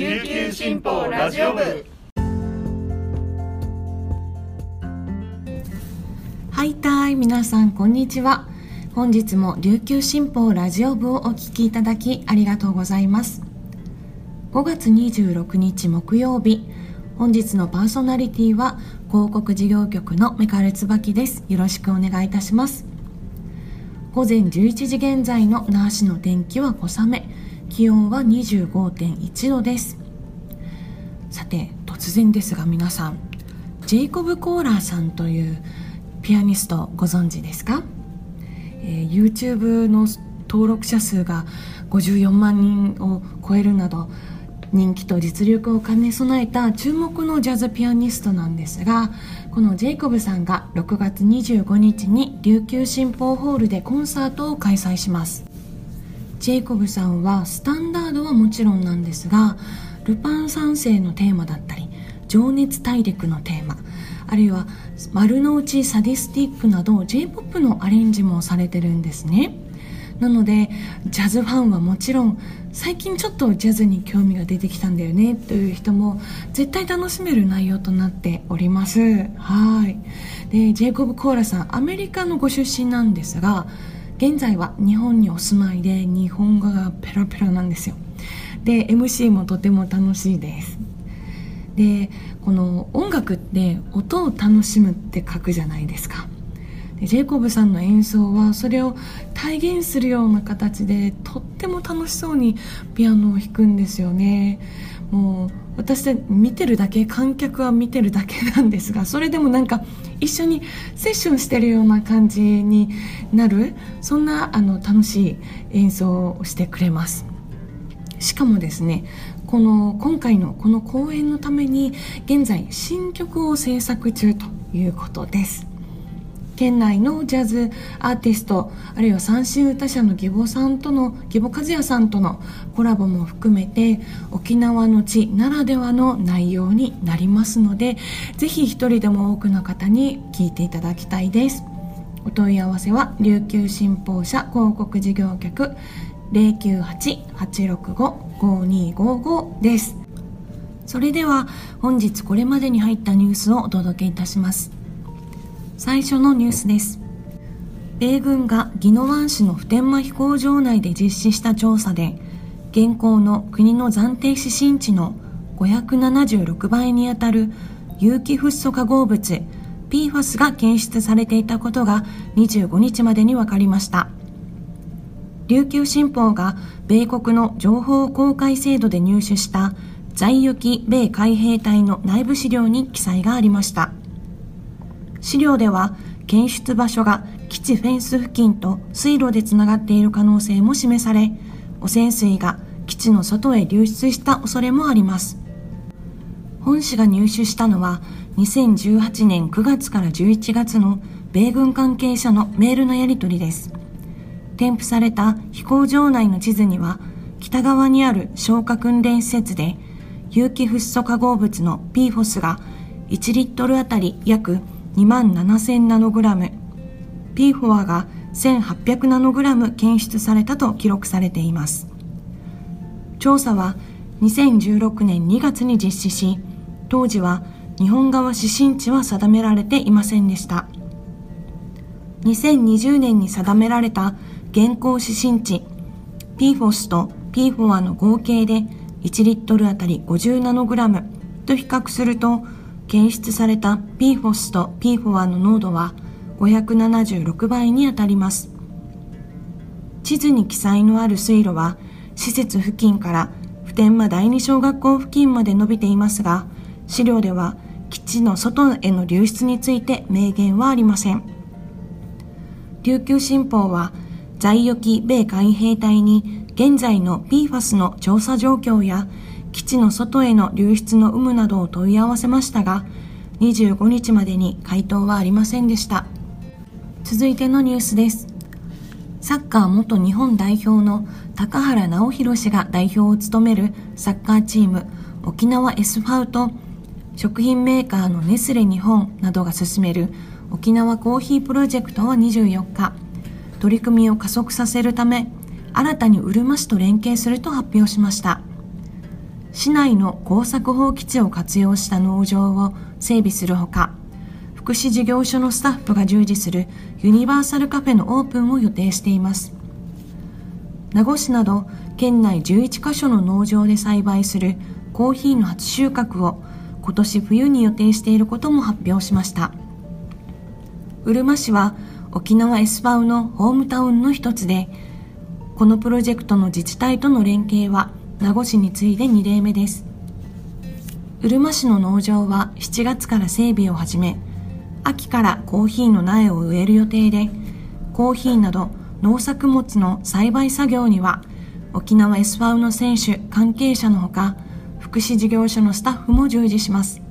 琉球新報ラジオ部。はいたい皆さんこんにちは。本日も琉球新報ラジオ部をお聞きいただきありがとうございます。5月26日木曜日。本日のパーソナリティは広告事業局のメカル椿です。よろしくお願いいたします。午前11時現在の那覇市の天気は小雨。気温は25.1度です。さて突然ですが皆さんジェイコブ・コーラーさんというピアニストご存知ですか、えー、YouTube の登録者数が54万人を超えるなど人気と実力を兼ね備えた注目のジャズピアニストなんですがこのジェイコブさんが6月25日に琉球新報ホールでコンサートを開催します。ジェイコブさんはスタンダードはもちろんなんですがルパン三世のテーマだったり情熱大陸のテーマあるいは丸の内サディスティックなど J−POP のアレンジもされてるんですね。なのでジャズファンはもちろん最近ちょっとジャズに興味が出てきたんだよねという人も絶対楽しめる内容となっております。はい。でジェイコブ・コーラさんアメリカのご出身なんですが現在は日本にお住まいで日本語がペラペラなんですよ。で MC もとても楽しいです。でこの音楽って音を楽しむって書くじゃないですか。でジェイコブさんの演奏はそれを体現するような形でとっても楽しそうにピアノを弾くんですよね。もう私見てるだけ観客は見てるだけなんですがそれでもなんか一緒にセッションしてるような感じになるそんなあの楽しい演奏をしてくれます。しかもですねこの今回のこの公演のために現在新曲を制作中ということです。県内のジャズアーティストあるいは三振歌者の義母さんとの義母和也さんとのコラボも含めて沖縄の地ならではの内容になりますのでぜひ一人でも多くの方に聞いていただきたいです。お問い合わせは琉球新報社広告事業局098-865-5255です。それでは本日これまでに入ったニュースをお届けいたします。最初のニュースです。米軍が宜野湾市の普天間飛行場内で実施した調査で現行の国の暫定指針値の576倍にあたる有機フッ素化合物 PFAS が検出されていたことが25日までに分かりました。琉球新報が米国の情報公開制度で入手した在行米海兵隊の内部資料に記載がありました。資料では検出場所が基地フェンス付近と水路でつながっている可能性も示され汚染水が基地の外へ流出した恐れもあります。本市が入手したのは2018年9月から11月の米軍関係者のメールのやり取りです。添付された飛行場内の地図には北側にある消火訓練施設で有機フッ素化合物の PFOS が1リットルあたり約2万7000ナノグラム。P フォアが1800ナノグラム検出されたと記録されています。調査は2016年2月に実施し当時は日本側指針値は定められていませんでした。2020年に定められた現行指針値 PFOS と PFOA の合計で1リットルあたり50ナノグラムと比較すると検出された PFOS と PFOA の濃度は576倍にあたります。地図に記載のある水路は施設付近から普天間第二小学校付近まで伸びていますが、資料では基地の外への流出について明言はありません。琉球新報は在沖米海兵隊に現在の PFAS の調査状況や基地の外への流出の有無などを問い合わせましたが25日までに回答はありませんでした。続いてのニュースです。サッカー元日本代表の高原直弘氏が代表を務めるサッカーチーム沖縄 S ファウと食品メーカーのネスレ日本などが進める沖縄コーヒープロジェクトは24日。取り組みを加速させるため新たにうるま市と連携すると発表しました。市内の耕作放棄地を活用した農場を整備するほか福祉事業所のスタッフが従事するユニバーサルカフェのオープンを予定しています。名護市など県内11カ所の農場で栽培するコーヒーの初収穫を今年冬に予定していることも発表しました。うるま市は沖縄エスパウのホームタウンの一つでこのプロジェクトの自治体との連携は名護市に次いで2例目です。うるま市の農場は7月から整備を始め秋からコーヒーの苗を植える予定でコーヒーなど農作物の栽培作業には沖縄 s ファウの選手関係者のほか福祉事業所のスタッフも従事します。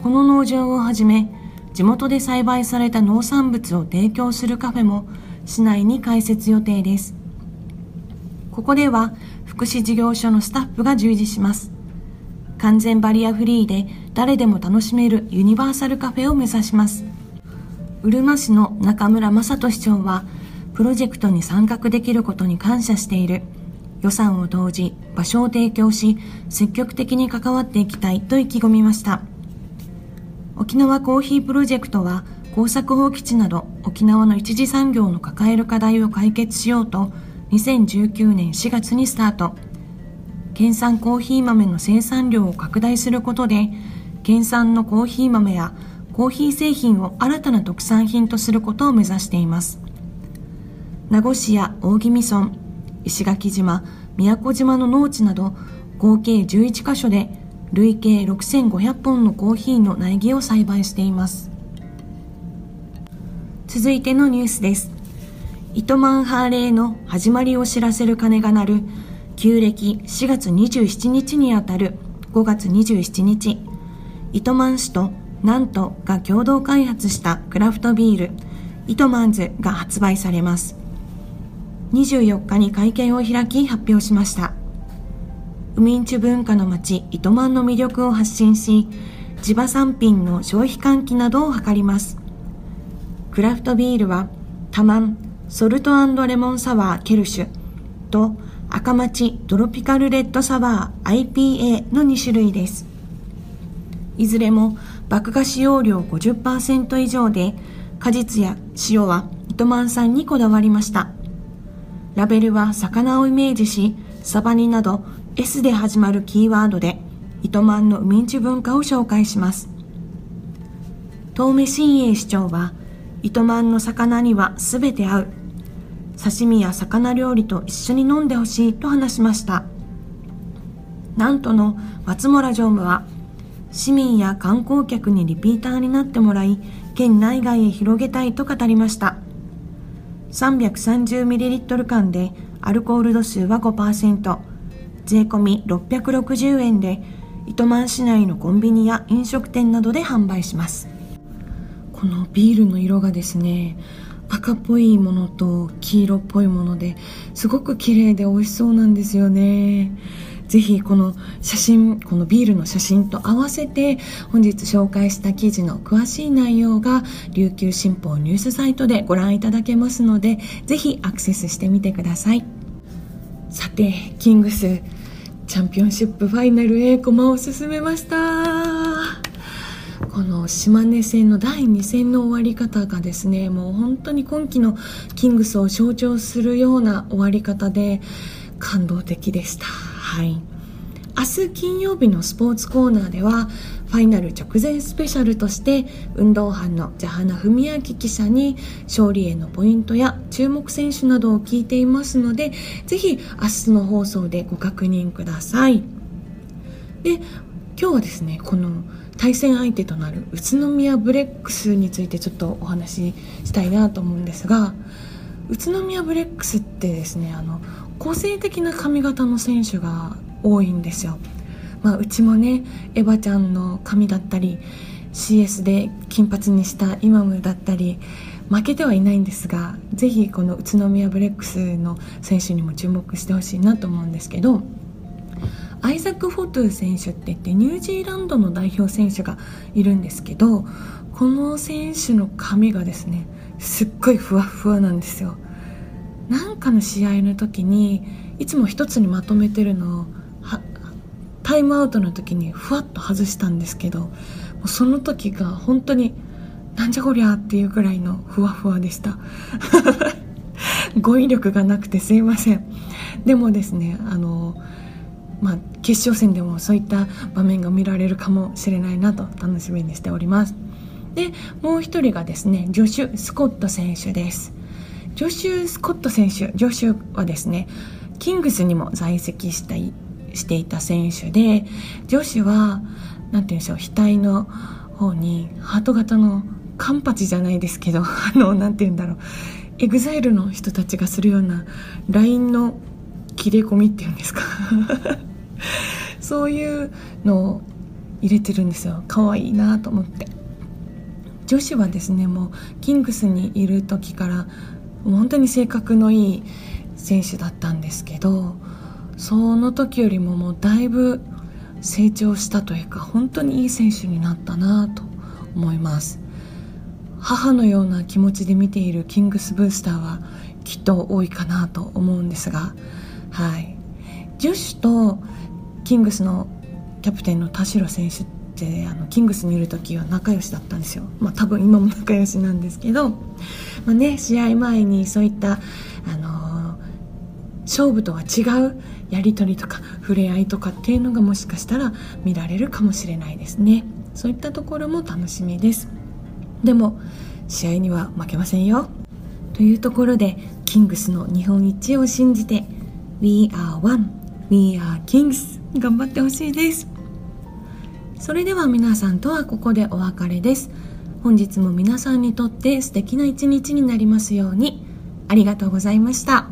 この農場をはじめ地元で栽培された農産物を提供するカフェも市内に開設予定です。ここでは福祉事業所のスタッフが従事します。完全バリアフリーで誰でも楽しめるユニバーサルカフェを目指します。うるま市の中村正人市長はプロジェクトに参画できることに感謝している。予算を投じ場所を提供し積極的に関わっていきたいと意気込みました。沖縄コーヒープロジェクトは耕作放棄地など沖縄の一次産業の抱える課題を解決しようと2019年4月にスタート。県産コーヒー豆の生産量を拡大することで県産のコーヒー豆やコーヒー製品を新たな特産品とすることを目指しています。名護市や大宜味村石垣島宮古島の農地など合計11カ所で累計6500本のコーヒーの苗木を栽培しています。続いてのニュースです。糸満ハーレーの始まりを知らせる鐘が鳴る旧暦4月27日にあたる5月27日。糸満市と南都が共同開発したクラフトビール糸満ズが発売されます。24日に会見を開き発表しました。ウミンチュ文化の街糸満の魅力を発信し地場産品の消費喚起などを図ります。クラフトビールはタマンソルトレモンサワーケルシュと赤町トロピカルレッドサワー IPA の2種類です。いずれも麦芽使用量50%以上で果実や塩は糸満産にこだわりました。ラベルは魚をイメージしサバニなど S で始まるキーワードで糸満の海地文化を紹介します。遠目新栄市長は糸満の魚には全て合う。刺身や魚料理と一緒に飲んでほしいと話しました。なんとの松村常務は市民や観光客にリピーターになってもらい県内外へ広げたいと語りました。330ml 缶でアルコール度数は5%税込み660円で糸満市内のコンビニや飲食店などで販売します。このビールの色がですね赤っぽいものと黄色っぽいものですごく綺麗で美味しそうなんですよね。ぜひこの写真このビールの写真と合わせて本日紹介した記事の詳しい内容が琉球新報ニュースサイトでご覧いただけますのでぜひアクセスしてみてください。さてキングスチャンピオンシップファイナル A 駒を進めました。この島根戦の第2戦の終わり方がですねもう本当に今季のキングスを象徴するような終わり方で感動的でした。はい。明日金曜日のスポーツコーナーではファイナル直前スペシャルとして運動班のジャハナ文明記者に勝利へのポイントや注目選手などを聞いていますのでぜひ明日の放送でご確認ください。で今日はですねこの対戦相手となる宇都宮ブレックスについてちょっとお話ししたいなと思うんですが宇都宮ブレックスってですねあの個性的な髪型の選手が多いんですよ、まあ、うちもねエヴァちゃんの髪だったり CS で金髪にした今村だったり負けてはいないんですがぜひこの宇都宮ブレックスの選手にも注目してほしいなと思うんですけどアイザック・フォトゥ選手って言ってニュージーランドの代表選手がいるんですけどこの選手の髪がですねすっごいふわふわなんですよ。なんかの試合の時にいつも一つにまとめてるのをタイムアウトの時にふわっと外したんですけどその時が本当になんじゃこりゃっていうくらいのふわふわでした。語彙力がなくてすいません。でもですねあのまあ、決勝戦でもそういった場面が見られるかもしれないなと楽しみにしております。でもう一人がですねジョシュ・スコット選手です。ジョシュ・スコット選手ジョシュはですねキングスにも在籍したいしていた選手でジョシュは何て言うんでしょう額の方にハート型のカンパチじゃないですけど あの何て言うんだろう EXILE の人たちがするようなラインの切れ込みっていうんですか。そういうのを入れてるんですよ。可愛いなと思って。女子はですねもうキングスにいる時から本当に性格のいい選手だったんですけどその時よりももうだいぶ成長したというか本当にいい選手になったなと思います。母のような気持ちで見ているキングスブースターはきっと多いかなと思うんですがはい。女子とキングスのキャプテンの田代選手ってあのキングスにいる時は仲良しだったんですよ。まあ多分今も仲良しなんですけど、まあね、試合前にそういったあの勝負とは違うやり取りとか触れ合いとかっていうのがもしかしたら見られるかもしれないですね。そういったところも楽しみです。でも試合には負けませんよ。というところでキングスの日本一を信じて We are one We are kings 頑張ってほしいです。それでは皆さんとはここでお別れです。本日も皆さんにとって素敵な一日になりますように。ありがとうございました。